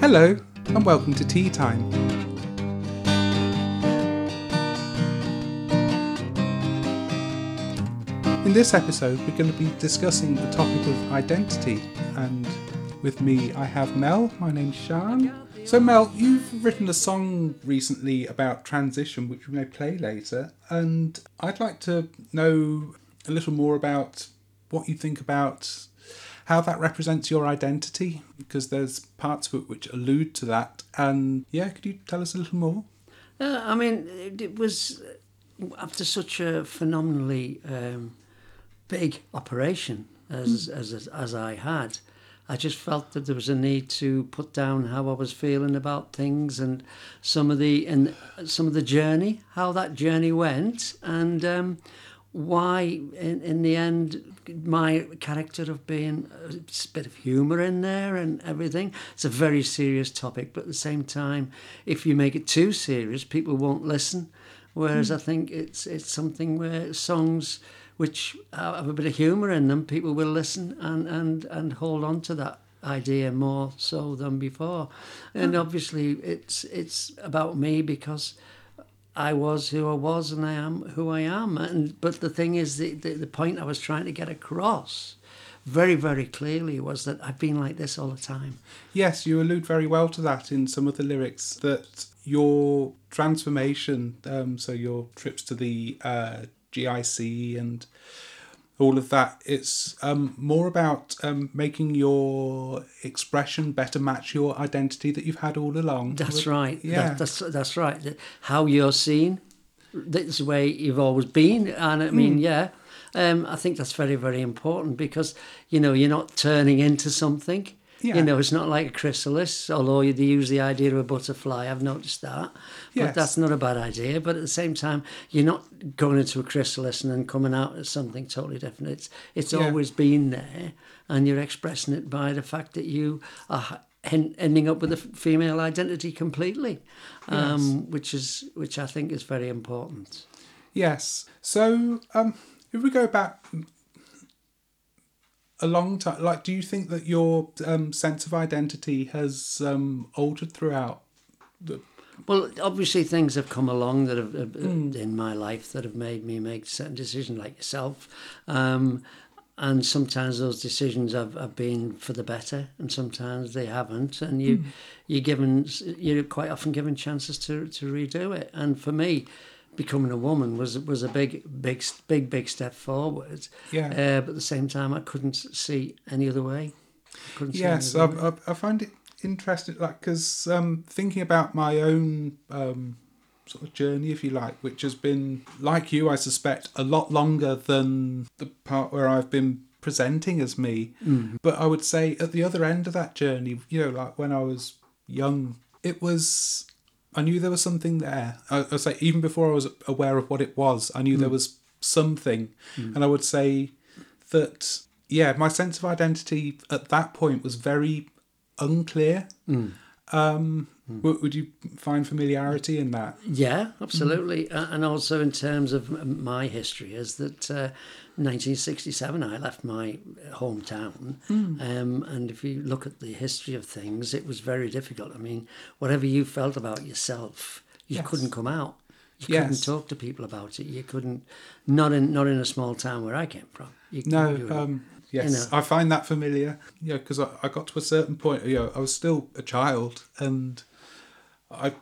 Hello, and welcome to Tea Time. In this episode, we're going to be discussing the topic of identity, and with me, I have Mel. My name's Sean. So, Mel, you've written a song recently about transition, which we may play later, and I'd like to know a little more about what you think about how that represents your identity, because there's parts of it which allude to that. And yeah, could you tell us a little more? Uh, I mean, it, it was after such a phenomenally um, big operation as, as as as I had. I just felt that there was a need to put down how I was feeling about things and some of the and some of the journey, how that journey went, and um, why in, in the end my character of being a bit of humour in there and everything. It's a very serious topic, but at the same time, if you make it too serious, people won't listen. Whereas mm. I think it's it's something where songs which have a bit of humour in them, people will listen and, and, and hold on to that idea more so than before. And mm. obviously, it's it's about me because I was who I was and I am who I am. And but the thing is, the, the, the point I was trying to get across very, very clearly was that I've been like this all the time. Yes, you allude very well to that in some of the lyrics that your transformation, um, so your trips to the uh, GIC and all of that. It's um, more about um, making your expression better match your identity that you've had all along. That's right. Yeah, that, that's that's right. How you're seen, that's the way you've always been. And I mean, mm. yeah, um, I think that's very very important because you know you're not turning into something. Yeah. You know, it's not like a chrysalis, although they use the idea of a butterfly. I've noticed that. But yes. that's not a bad idea. But at the same time, you're not going into a chrysalis and then coming out as something totally different. It's, it's yeah. always been there, and you're expressing it by the fact that you are ending up with a female identity completely, um, yes. which is which I think is very important. Yes. So um, if we go back a long time. Like, do you think that your um, sense of identity has um, altered throughout the well, obviously, things have come along that have, mm. in my life that have made me make certain decisions, like yourself. Um, and sometimes those decisions have, have been for the better, and sometimes they haven't. And you, mm. you're given, you're quite often given chances to to redo it. And for me, becoming a woman was was a big, big, big, big step forward. Yeah. Uh, but at the same time, I couldn't see any other way. yes, I, I, I, find it interesting, like because um, thinking about my own um, sort of journey, if you like, which has been like you, I suspect, a lot longer than the part where I've been presenting as me. Mm. But I would say at the other end of that journey, you know, like when I was young, it was I knew there was something there. I, I say even before I was aware of what it was, I knew mm. there was something, mm. and I would say that yeah, my sense of identity at that point was very unclear. Mm. Um, mm. Would you find familiarity in that? Yeah, absolutely. Mm. And also in terms of my history, is that uh, 1967 I left my hometown. Mm. Um, and if you look at the history of things, it was very difficult. I mean, whatever you felt about yourself, you yes. couldn't come out. You yes. couldn't talk to people about it. You couldn't, not in not in a small town where I came from. You, no, um, Yes, you know. I find that familiar. Know, because I, I got to a certain point. You know, I was still a child, and I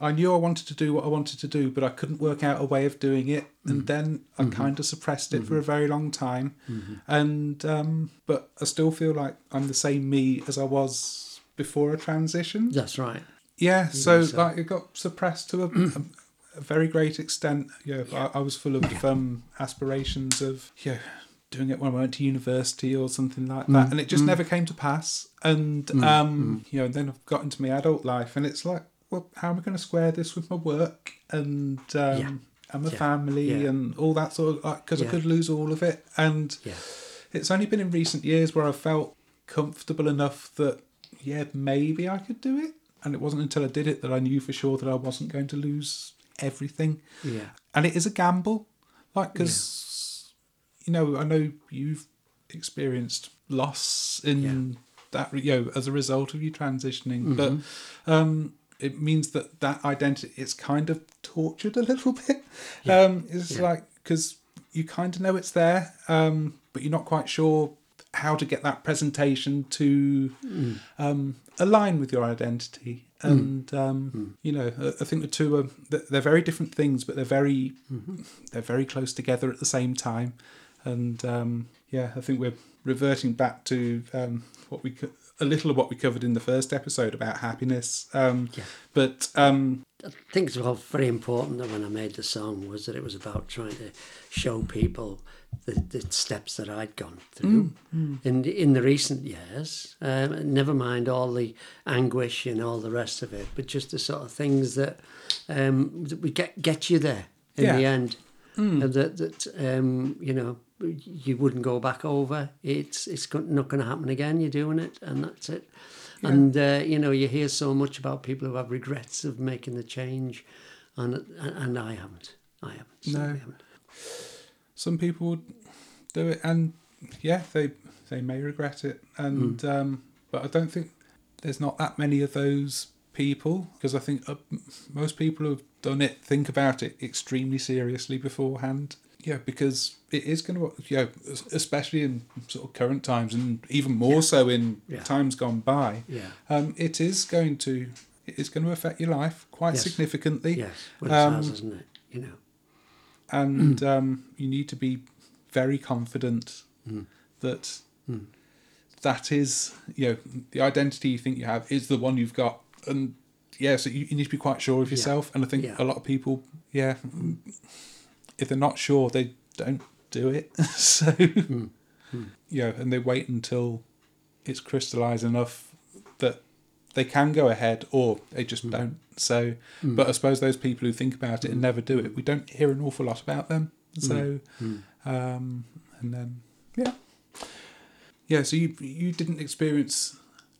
I knew I wanted to do what I wanted to do, but I couldn't work out a way of doing it. And mm-hmm. then I mm-hmm. kind of suppressed it mm-hmm. for a very long time. Mm-hmm. And um, but I still feel like I'm the same me as I was before a transition. That's right. Yeah. So, so, like it got suppressed to a, a, a very great extent. Know, yeah. I, I was full of um, aspirations of know, doing it when I went to university or something like that, mm. and it just mm. never came to pass. And mm. um, mm. you know, then I've got into my adult life, and it's like, well, how am I going to square this with my work and um, yeah. and my yeah. family yeah. and all that sort of? Because I could lose all of it, and it's only been in recent years where I felt comfortable enough that yeah, maybe I could do it. And it wasn't until I did it that I knew for sure that I wasn't going to lose everything. Yeah, and it is a gamble, like because you know, I know you've experienced loss in that you know as a result of you transitioning, but um, it means that that identity it's kind of tortured a little bit. Um, it's Yeah. like because you kind of know it's there, um, but you're not quite sure how to get that presentation to um, align with your identity. And um, you know, I I think the two are they're very different things, but they're very they're very close together at the same time. And um, yeah, I think we're reverting back to um, what we co- a little of what we covered in the first episode about happiness. Um, Yeah. But um, I think it's all very important that when I made the song was that it was about trying to show people the, the steps that I'd gone through in in the recent years. Um, never mind all the anguish and all the rest of it, but just the sort of things that um, that we get get you there in Yeah. the end. And that that um, you know you wouldn't go back over. It's it's not going to happen again. You're doing it, and that's it. And uh, you know, you hear so much about people who have regrets of making the change, and and I haven't. I haven't. No. certainly haven't. some people would do it, and yeah, they they may regret it, and um, but I don't think there's not that many of those people because I think uh, most people who've done it think about it extremely seriously beforehand. Yeah, because it is going to, know, especially in sort of current times, and even more so in Yeah. times gone by. Yeah. Um, it is going to, it is going to affect your life quite Yes. significantly Yes. Well, it Um, has, isn't it? You know. and um, you need to be very confident Mm. that that is you know the identity you think you have is the one you've got and yeah so you, you need to be quite sure of Yeah. yourself and i think Yeah. a lot of people yeah if they're not sure they don't do it. So Mm. yeah and they wait until it's crystallized enough that they can go ahead or they just Mm. don't. So but i suppose those people who think about it and never do it we don't hear an awful lot about them. So Mm. um and then yeah. Yeah so you you didn't experience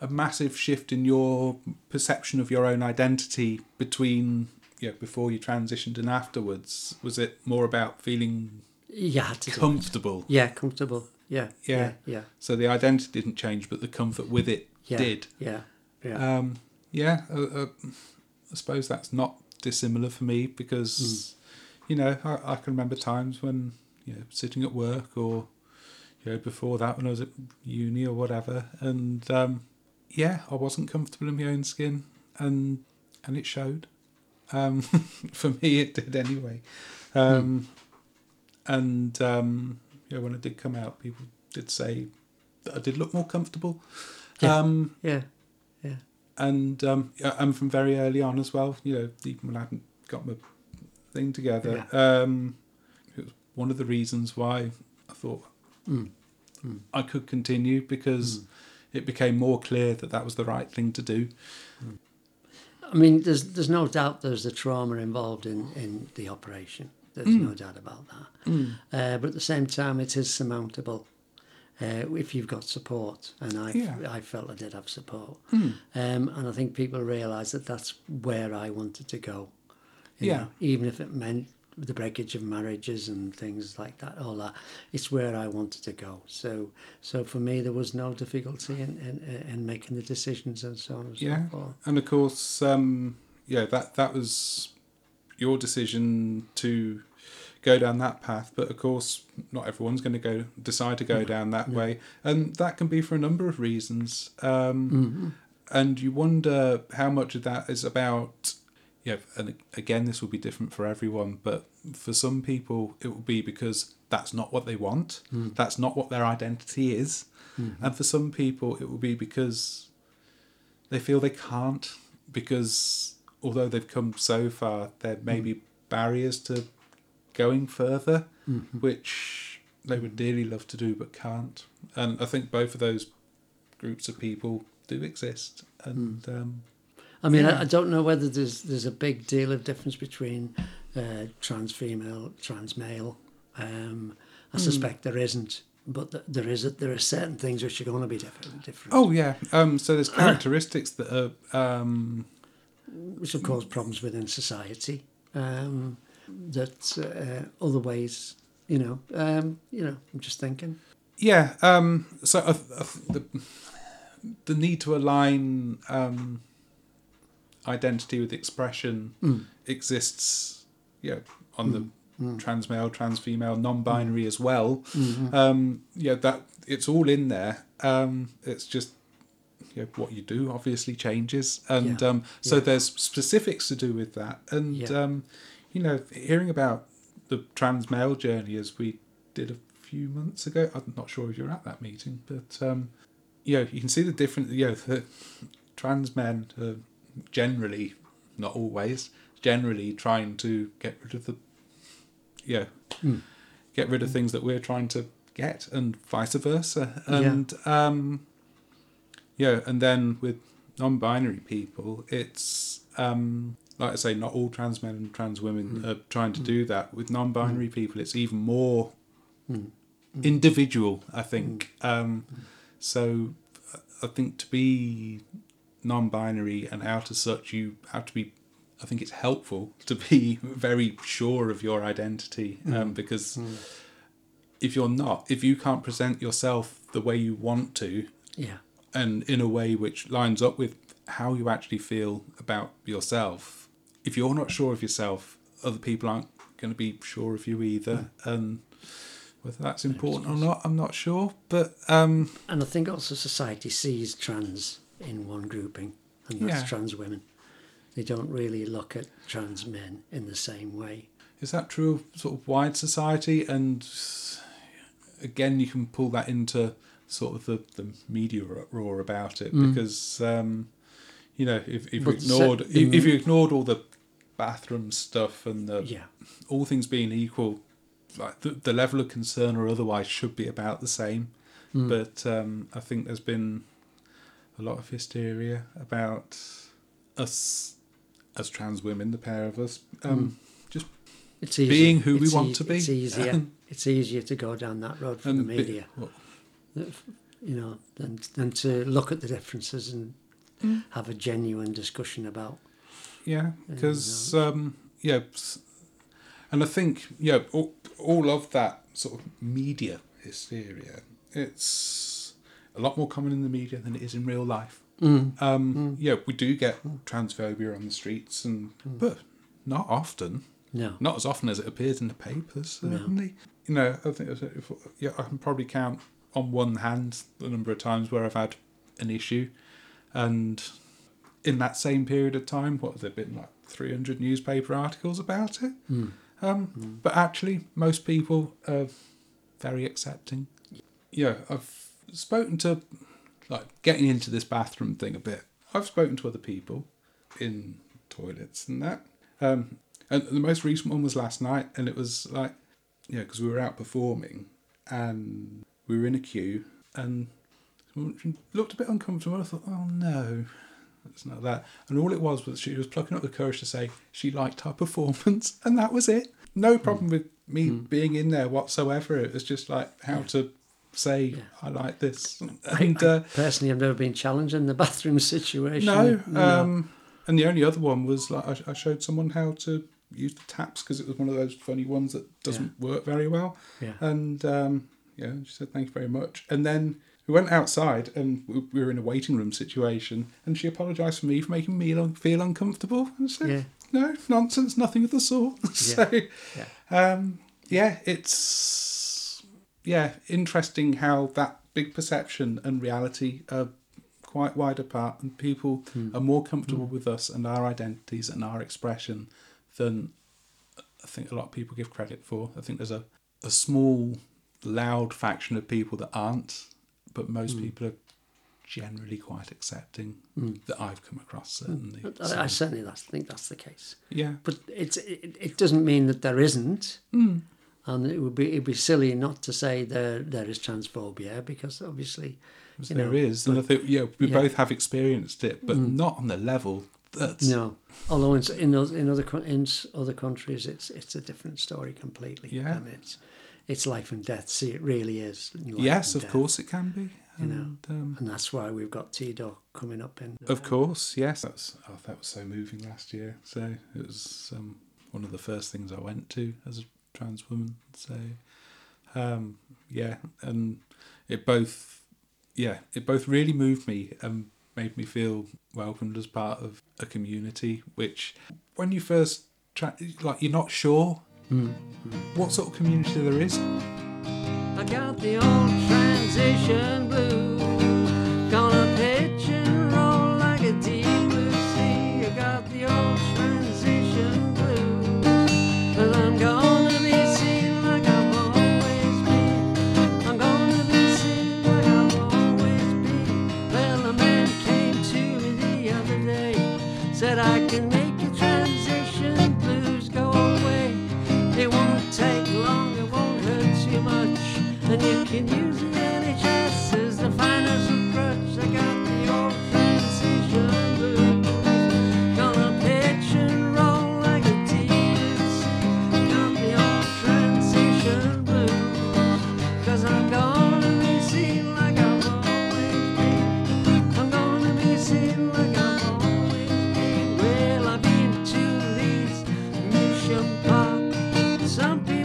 a massive shift in your perception of your own identity between yeah before you transitioned and afterwards was it more about feeling yeah comfortable Yeah, comfortable. Yeah. Yeah. Yeah. Yeah. so the identity didn't change but the comfort with it yeah did Yeah. Yeah. um yeah uh, uh, i suppose that's not dissimilar for me because you know I, I can remember times when you know sitting at work or you know before that when i was at uni or whatever and um yeah i wasn't comfortable in my own skin and and it showed um for me it did anyway um and um know when i did come out people did say that i did look more comfortable Yeah. um yeah. Yeah. and um, yeah, and from very early on as well. You know, even when I hadn't got my thing together, um, it was one of the reasons why I thought Mm. Mm. I could continue because it became more clear that that was the right thing to do. I mean, there's there's no doubt there's the trauma involved in, in the operation. There's Mm. no doubt about that. Uh, but at the same time, it is surmountable uh, if you've got support. And I Yeah. I felt I did have support. Mm. Um, and I think people realise that that's where I wanted to go. you Yeah. know, even if it meant the breakage of marriages and things like that, all that, it's where I wanted to go. So, so for me, there was no difficulty in, in, in making the decisions and so on and Yeah. so forth. And of course, um, yeah, that that was your decision to go down that path. But of course, not everyone's going to go decide to go down that way, and that can be for a number of reasons. Um, Mm-hmm. And you wonder how much of that is about. Yeah, and again, this will be different for everyone, but for some people, it will be because that's not what they want. Hmm. That's not what their identity is. Mm-hmm. And for some people, it will be because they feel they can't because although they've come so far, there may hmm. be barriers to going further, mm-hmm. which they would dearly love to do but can't. And I think both of those groups of people do exist. And hmm. um, I mean, Yeah. I, I don't know whether there's there's a big deal of difference between uh, trans female, trans male. Um, I suspect there isn't, but th- there is. A, there are certain things which are going to be different. different oh yeah, um, so there's characteristics that are um, which will cause problems within society. Um, that uh, other ways, you know, um, you know. I'm just thinking. Yeah. Um, so uh, uh, the, the need to align um, identity with expression Mm. exists, yeah, on the Mm. trans male, trans female, non-binary as well. Mhm. Um, yeah, that it's all in there. Um, it's just you know, what you do obviously changes, and Yeah. um, so Yeah. there's specifics to do with that. And Yeah. um, you know, hearing about the trans male journey as we did a few months ago. I'm not sure if you're at that meeting, but um, you know, you can see the different. You know, the trans men are generally, not always, generally trying to get rid of the, yeah, Mm. get rid of things that we're trying to get, and vice versa. Yeah. And um, yeah, and then with non-binary people, it's um, like I say, not all trans men and trans women Mm. are trying to do that. With non-binary people, it's even more Mm. individual. I think. Um, so, I think to be non-binary and out as such, you have to be. I think it's helpful to be very sure of your identity um, because if you're not, if you can't present yourself the way you want to, Yeah. and in a way which lines up with how you actually feel about yourself, if you're not sure of yourself, other people aren't going to be sure of you either. And whether that's important or not, I'm not sure. But um, And I think also society sees trans in one grouping, and that's Yeah. trans women. They don't really look at trans men in the same way. is that true of sort of wide society? And again, you can pull that into sort of the, the media roar about it because um, you know if, if you ignored se- if, if you ignored all the bathroom stuff and the Yeah. all things being equal, like the, the level of concern or otherwise should be about the same. Mm. But um, I think there's been a lot of hysteria about us as trans women, the pair of us, um, just It's easy. being who we it's want to be. It's easier. it's easier to go down that road for the and be- media, well, you know, than than to look at the differences and Mm. have a genuine discussion about. yeah, because um, yeah, and I think yeah, all, all of that sort of media hysteria, it's a lot more common in the media than it is in real life. Mm. Um, Yeah, we do get transphobia on the streets, and but not often. No. Not as often as it appears in the papers. No. Certainly, you know. I think if, yeah, I can probably count on one hand the number of times where I've had an issue, and in that same period of time, what have there been like three hundred newspaper articles about it? Mm. Um, But actually, most people are very accepting. Yeah, I've spoken to, like, getting into this bathroom thing a bit. I've spoken to other people in toilets and that. Um, and the most recent one was last night, and it was like, yeah, because we were out performing and we were in a queue, and looked a bit uncomfortable. I thought, oh no, it's not that. And all it was was she was plucking up the courage to say she liked our performance, and that was it. No problem with me being in there whatsoever. It was just like how to say Yeah. I like this. I- And I uh, personally, I've never been challenged in the bathroom situation. no, um, and the only other one was like I, I showed someone how to use the taps because it was one of those funny ones that doesn't work very well. yeah. And um, yeah, she said thank you very much. And then we went outside and we we were in a waiting room situation, and she apologised for me for making me feel uncomfortable. And said, Yeah. no, nonsense, nothing of the sort. so Yeah. um, yeah, it's yeah interesting how that big perception and reality are quite wide apart, and people Hmm. are more comfortable with us and our identities and our expression than I think a lot of people give credit for. I think there's a a small, loud faction of people that aren't, but most Hmm. people are generally quite accepting that I've come across certainly. I, So, I certainly that's, think that's the case. yeah, But it's it, it doesn't mean that there isn't, and it would be it'd be silly not to say there there is transphobia because obviously, you there know, is, and I think yeah, we yeah. both have experienced it, but not on the level that's no. Although in in oth- in other in other countries, it's it's a different story completely. Yeah. and it's it's life and death. See, it really is. yes, of death. course it can be. You know. And, um, and that's why we've got TDoR coming up in. Of course, yes. That was, oh, that was so moving last year. So it was um, one of the first things I went to as a trans women. So, um, yeah, and it both, yeah, it both really moved me and made me feel welcomed as part of a community. Which, when you first tra- like, you're not sure mm. what sort of community there is. I got the old transition blues. something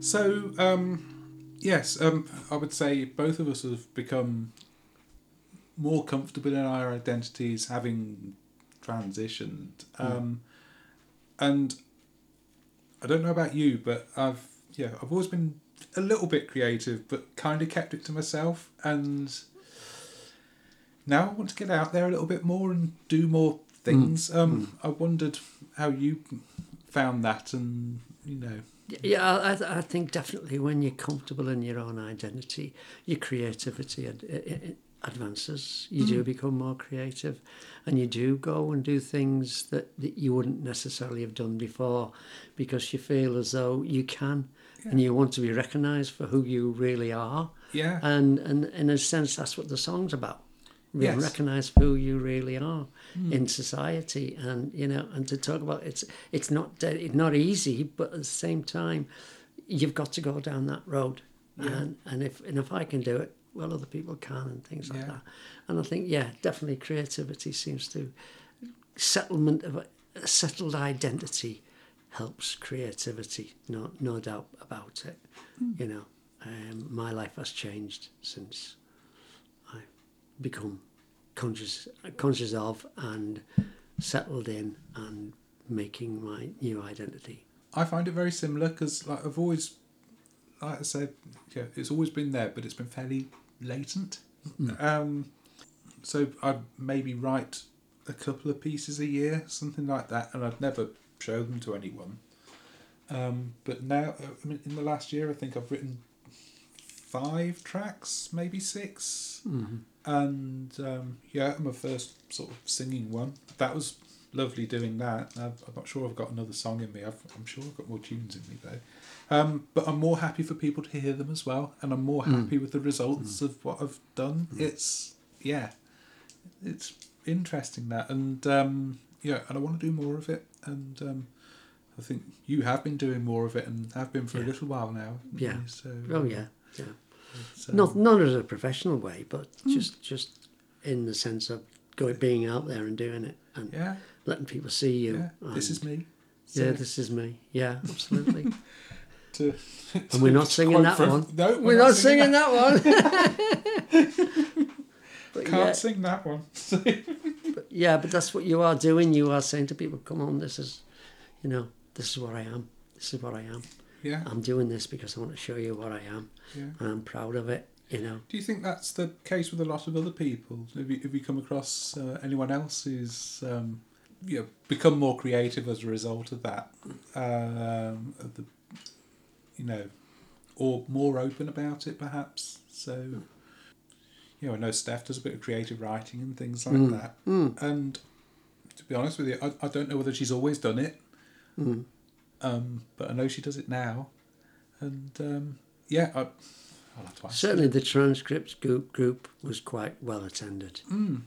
So, um, yes, um, I would say both of us have become more comfortable in our identities having transitioned. Hmm. Um, mm. And I don't know about you, but I've yeah, I've always been a little bit creative, but kind of kept it to myself. And now I want to get out there a little bit more and do more hmm. things. Mm. Um, mm. I wondered how you found that, and you know yeah, I, I think definitely when you're comfortable in your own identity, your creativity ad, advances. You mm-hmm. do mm. become more creative and you do go and do things that, that you wouldn't necessarily have done before because you feel as though you can yeah. and you want to be recognised for who you really are. Yeah. And, and in a sense, that's what the song's about. Yes. recognize who you really are in society, and you know, and to talk about it's it's not it's not easy, but at the same time, you've got to go down that road, and and if and if I can do it, well, other people can, and things like Yeah. that. And I think, yeah, definitely creativity seems to settlement of a, a settled identity helps creativity. No, no doubt about it. You know, um, my life has changed since become conscious, conscious of and settled in and making my new identity. I find it very similar because like I've always, like I said, yeah, it's always been there, but it's been fairly latent. Um, so I'd maybe write a couple of pieces a year, something like that, and I'd never show them to anyone. Um, but now, uh, I mean, in the last year, I think I've written five tracks, maybe 6 and um, yeah, my first sort of singing one. That was lovely doing that. I'm I'm not sure I've got another song in me. I've, I'm sure I've got more tunes in me though. Um, but I'm more happy for people to hear them as well, and I'm more happy with the results of what I've done. It's yeah, it's interesting that, and um, yeah, and I want to do more of it. And um, I think you have been doing more of it, and have been for a little while now. Yeah. So Oh yeah, yeah. Um, Not not as a professional way, but just just in the sense of going being out there and doing it and yeah, letting people see you. yeah. This is me. yeah, this is me. Yeah, absolutely. to, And we're not singing that from- one. No, We're not singing that one. but Can't yeah, sing that one. but yeah, but that's what you are doing. You are saying to people, "Come on, this is, you know, this is what I am. This is what I am. Yeah, I'm doing this because I want to show you what I am, yeah. and I'm proud of it. You know, Do you think that's the case with a lot of other people? Have you, have you come across uh, anyone else who's um, you know, become more creative as a result of that? Um, of the, you know, or more open about it, perhaps. So, you know, I know Steph does a bit of creative writing and things like Mm. that. And to be honest with you, I, I don't know whether she's always done it, Mm. Um, but I know she does it now. And um, yeah, I, I'll have to ask. certainly the transcript group group was quite well attended. Mm.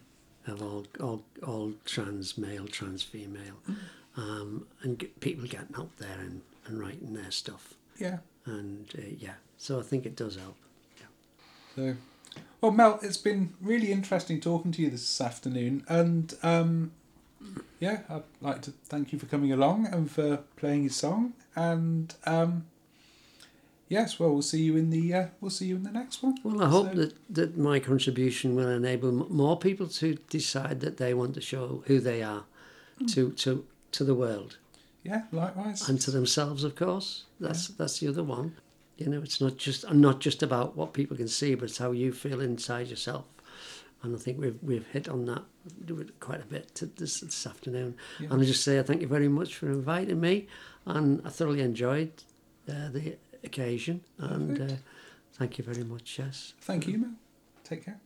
of all all, all trans male, trans female, um, and get, people getting up there and, and writing their stuff. Yeah. And uh, yeah, so I think it does help. Yeah. So, well, Mel, it's been really interesting talking to you this afternoon, and um, yeah, I'd like to thank you for coming along and for playing your song, and um, yes, well, we'll see you in the uh, we'll see you in the next one. Well, I hope So- that, that my contribution will enable m- more people to decide that they want to show who they are to, to, to the world Yeah, likewise. and to themselves, of course. That's that's the other one. You know, it's not just not just about what people can see, but it's how you feel inside yourself. And I think we've we've hit on that quite a bit this this afternoon. Yeah. And I just say thank you very much for inviting me, and I thoroughly enjoyed uh, the occasion. And uh, thank you very much. Yes. Thank you, Mel. Take care.